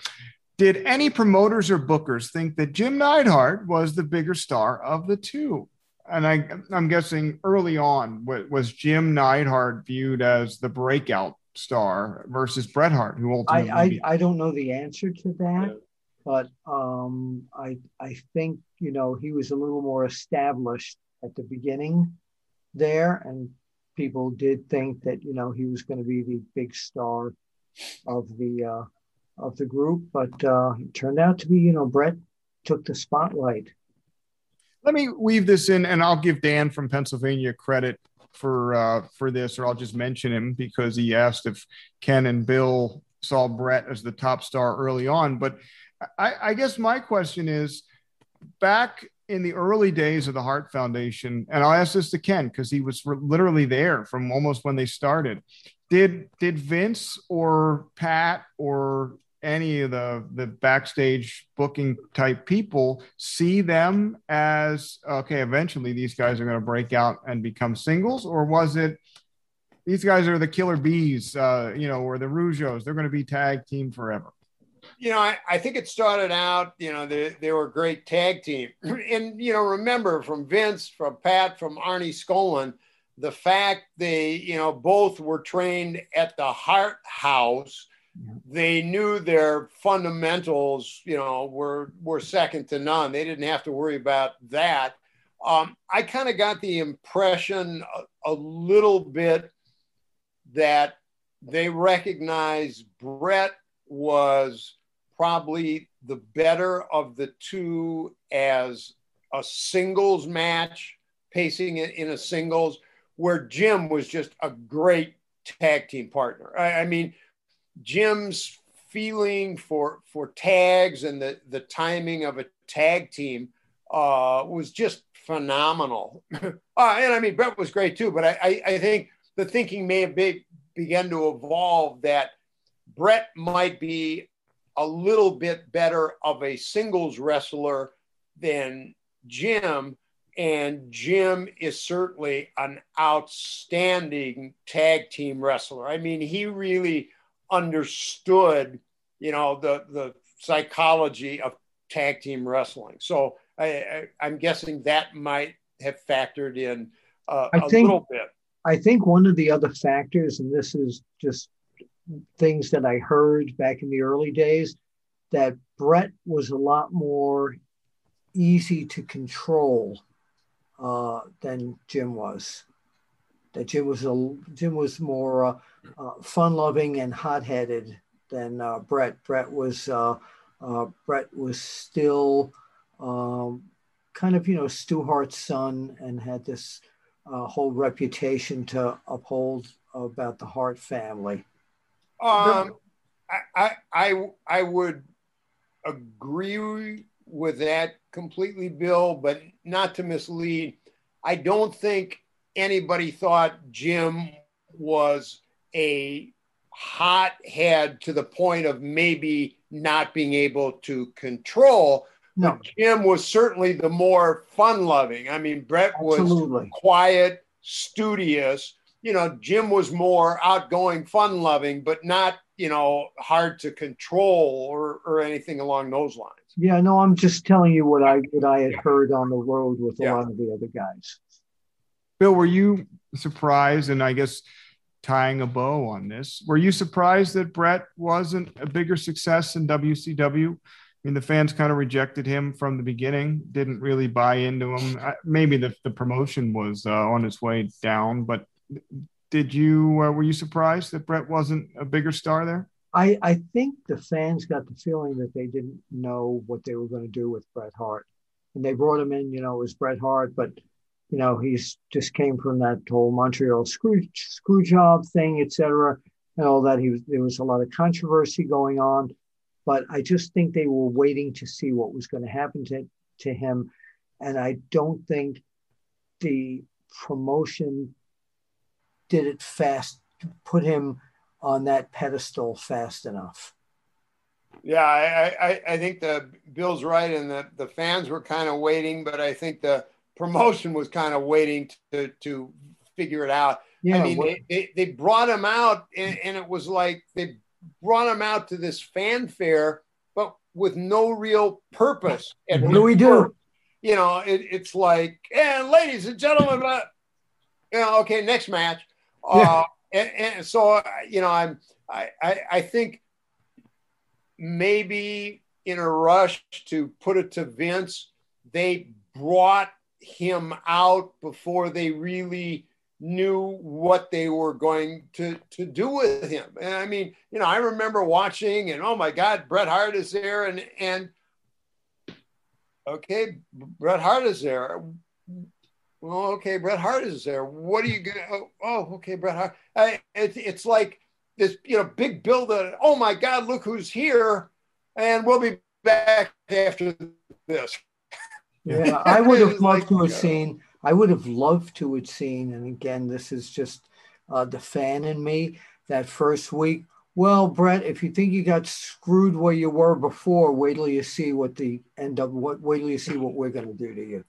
Did any promoters or bookers think that Jim Neidhart was the bigger star of the two? And I, I'm guessing early on was Jim Neidhart viewed as the breakout star versus Bret Hart, who ultimately. I, I, I don't know the answer to that, yeah. but um, I I think you know he was a little more established at the beginning there, and people did think that you know he was going to be the big star of the uh, of the group, but uh, it turned out to be you know Bret took the spotlight. Let me weave this in, and I'll give Dan from Pennsylvania credit for uh, for this, or I'll just mention him because he asked if Ken and Bill saw Bret as the top star early on. But I, I guess my question is, back in the early days of the Hart Foundation, and I'll ask this to Ken because he was literally there from almost when they started. Did did Vince or Pat or any of the the backstage booking type people see them as okay eventually these guys are going to break out and become singles or was it these guys are the killer bees uh, you know or the rougeaus they're going to be tag team forever you know I, I think it started out you know they, they were a great tag team and you know remember from vince from pat from arnie skaaland the fact they you know both were trained at the hart house they knew their fundamentals, you know, were were second to none. They didn't have to worry about that. Um, I kind of got the impression a, a, little bit that they recognized Bret was probably the better of the two as a singles match, pacing it in a singles, where Jim was just a great tag team partner. I, I mean, Jim's feeling for for tags and the the timing of a tag team uh, was just phenomenal. uh, and I mean, Bret was great too, but I, I, I think the thinking may have be, begun to evolve that Bret might be a little bit better of a singles wrestler than Jim. And Jim is certainly an outstanding tag team wrestler. I mean, he really understood, you know, the the psychology of tag team wrestling. So I, am guessing that might have factored in uh, a think, little bit. I think one of the other factors, and this is just things that I heard back in the early days, that Bret was a lot more easy to control uh, than Jim was that Jim was a Jim was more uh, uh, fun-loving and hot-headed than uh, Brett Bret was uh, uh, Bret was still um, kind of you know Stu Hart's son and had this whole reputation to uphold about the Hart family. Um, I, I I would agree with that completely, Bill, but not to mislead. I don't think anybody thought Jim was a hot head to the point of maybe not being able to control. No. But Jim was certainly the more fun loving. I mean, Bret was quiet, studious. You know, Jim was more outgoing, fun loving, but not, you know, hard to control or, or anything along those lines. Yeah, no, I'm just telling you what I what I had heard on the road with a yeah. lot of the other guys. Bill, were you surprised? And I guess tying a bow on this, were you surprised that Bret wasn't a bigger success in WCW? I mean, the fans kind of rejected him from the beginning, didn't really buy into him. Maybe the, the promotion was uh, on its way down, but did you, uh, were you surprised that Bret wasn't a bigger star there? I, I think the fans got the feeling that they didn't know what they were going to do with Bret Hart. And they brought him in, you know, as Bret Hart, but you know, he's just came from that whole Montreal screw screw job thing, etc., and all that. He was there was a lot of controversy going on, but I just think they were waiting to see what was going to happen to to him, and I don't think the promotion did it fast, put him on that pedestal fast enough. Yeah, I, I, I think the Bill's right, and the, the fans were kind of waiting, but I think the promotion was kind of waiting to to figure it out. Yeah, I mean, they, they, they, brought him out, and, and, it was like they brought him out to this fanfare, but with no real purpose. And what do we do? You know, it, it's like, and ladies and gentlemen, uh, you know, okay, next match. Yeah. Uh, and, and so, you know, I'm, I, I, I think maybe in a rush to put it to Vince, they brought him out before they really knew what they were going to to do with him. And I mean, you know, I remember watching and oh my God, Bret Hart is there and and okay, Bret Hart is there. Well, okay, Bret Hart is there. What are you gonna? Oh, oh okay, Bret Hart. I, it, it's like this, you know, big build. That, oh my God, look who's here, and we'll be back after this. Yeah, I would have loved like, to have seen. I would have loved to have seen. And again, this is just uh, the fan in me. That first week. Well, Bret, if you think you got screwed where you were before, wait till you see what the end up. What wait till you see what we're going to do to you.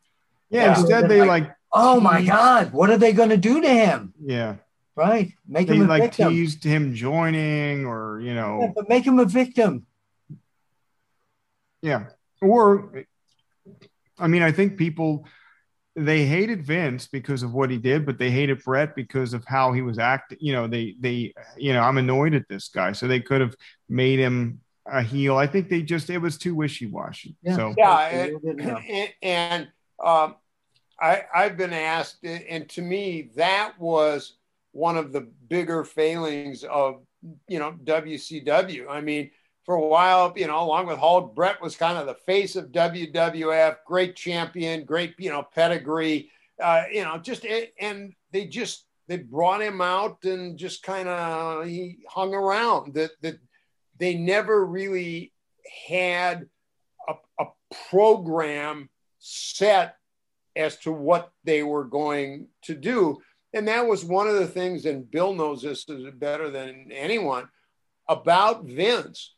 Yeah. yeah. Instead, they like, like, oh my God, what are they going to do to him? Yeah. Right. Make they him a like victim. teased him joining, or you know, yeah, but make him a victim. Yeah. Or I mean, I think people they hated Vince because of what he did, but they hated Bret because of how he was acting. You know, they they you know, I'm annoyed at this guy, so they could have made him a heel. I think they just it was too wishy washy. Yeah. So yeah, and, and, and um, I I've been asked, and to me that was one of the bigger failings of you know WCW. I mean for a while, you know, along with Hulk, Bret was kind of the face of WWF, great champion, great, you know, pedigree, uh, you know, just, and they just, they brought him out and just kind of, he hung around that, that they never really had a, a program set as to what they were going to do. And that was one of the things, and Bill knows this better than anyone about Vince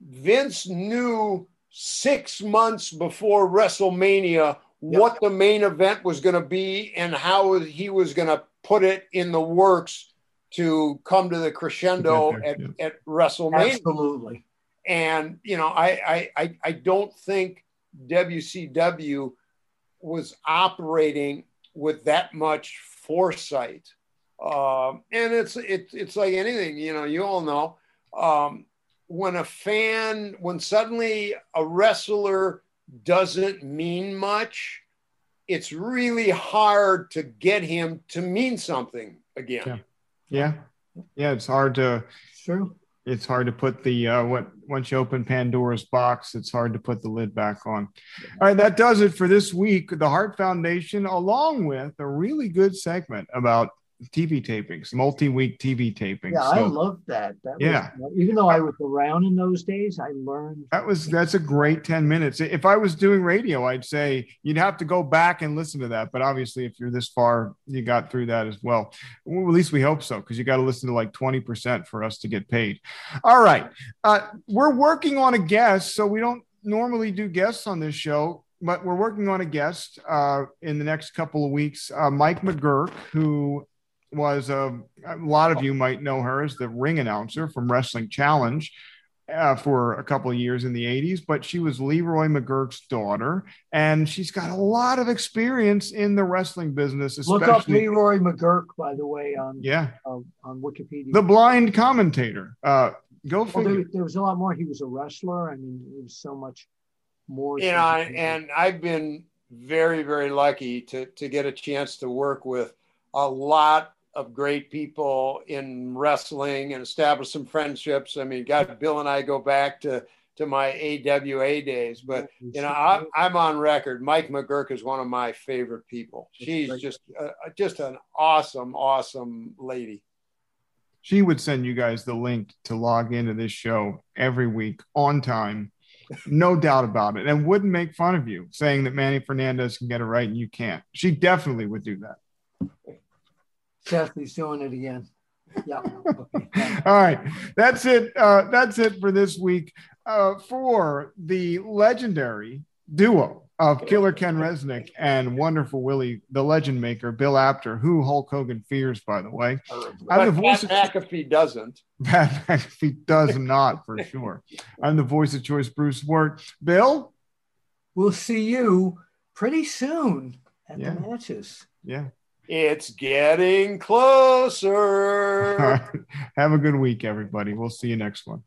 Vince knew six months before WrestleMania yep. what the main event was going to be and how he was going to put it in the works to come to the crescendo at, at WrestleMania. Absolutely. And you know, I, I I don't think WCW was operating with that much foresight. Um, and it's it's it's like anything, you know. You all know. Um, when a fan, when suddenly a wrestler doesn't mean much, it's really hard to get him to mean something again. Yeah. Yeah. Yeah. It's hard to, true. It's hard to put the, uh, what, once you open Pandora's box, it's hard to put the lid back on. All right. That does it for this week. The Hart Foundation, along with a really good segment about TV tapings, multi-week TV tapings. Yeah, so, I love that. that yeah, was, even though I was around in those days, I learned. That was that's a great ten minutes. If I was doing radio, I'd say you'd have to go back and listen to that. But obviously, if you're this far, you got through that as well. well at least we hope so, because you got to listen to like twenty percent for us to get paid. All right, uh, we're working on a guest, so we don't normally do guests on this show but we're working on a guest uh, in the next couple of weeks, uh, Mike McGuirk, who was a, um, a lot of you might know her as the ring announcer from Wrestling Challenge. Uh, for a couple of years in the 80s, but she was Leroy McGuirk's daughter, and she's got a lot of experience in the wrestling business. Especially, Look up Leroy McGurk, by the way, on yeah uh, on Wikipedia. The blind commentator. Uh, go for well, there, there, was a lot more. He was a wrestler. I mean, it was so much more. You know, and I've been very, very lucky to to get a chance to work with a lot of great people in wrestling and establish some friendships. I mean, God, Bill and I go back to to my AWA days, but you know, I, I'm on record. Mike McGuirk is one of my favorite people. She's just uh, just an awesome, awesome lady. She would send you guys the link to log into this show every week on time, no doubt about it, and wouldn't make fun of you saying that Manny Fernandez can get it right and you can't. She definitely would do that. He's doing it again. Yeah. Okay. All right. That's it. Uh, that's it for this week. uh, for the legendary duo of Killer Ken Resnick and Wonderful Willie, the legend maker, Bill Apter, who Hulk Hogan fears, by the way. I'm the voice Pat of, McAfee doesn't. Pat McAfee does not, for sure. I'm the voice of choice, Bruce Wirt. Bill? We'll see you pretty soon at yeah. the matches. Yeah. It's getting closer. Have a good week, everybody. We'll see you next one.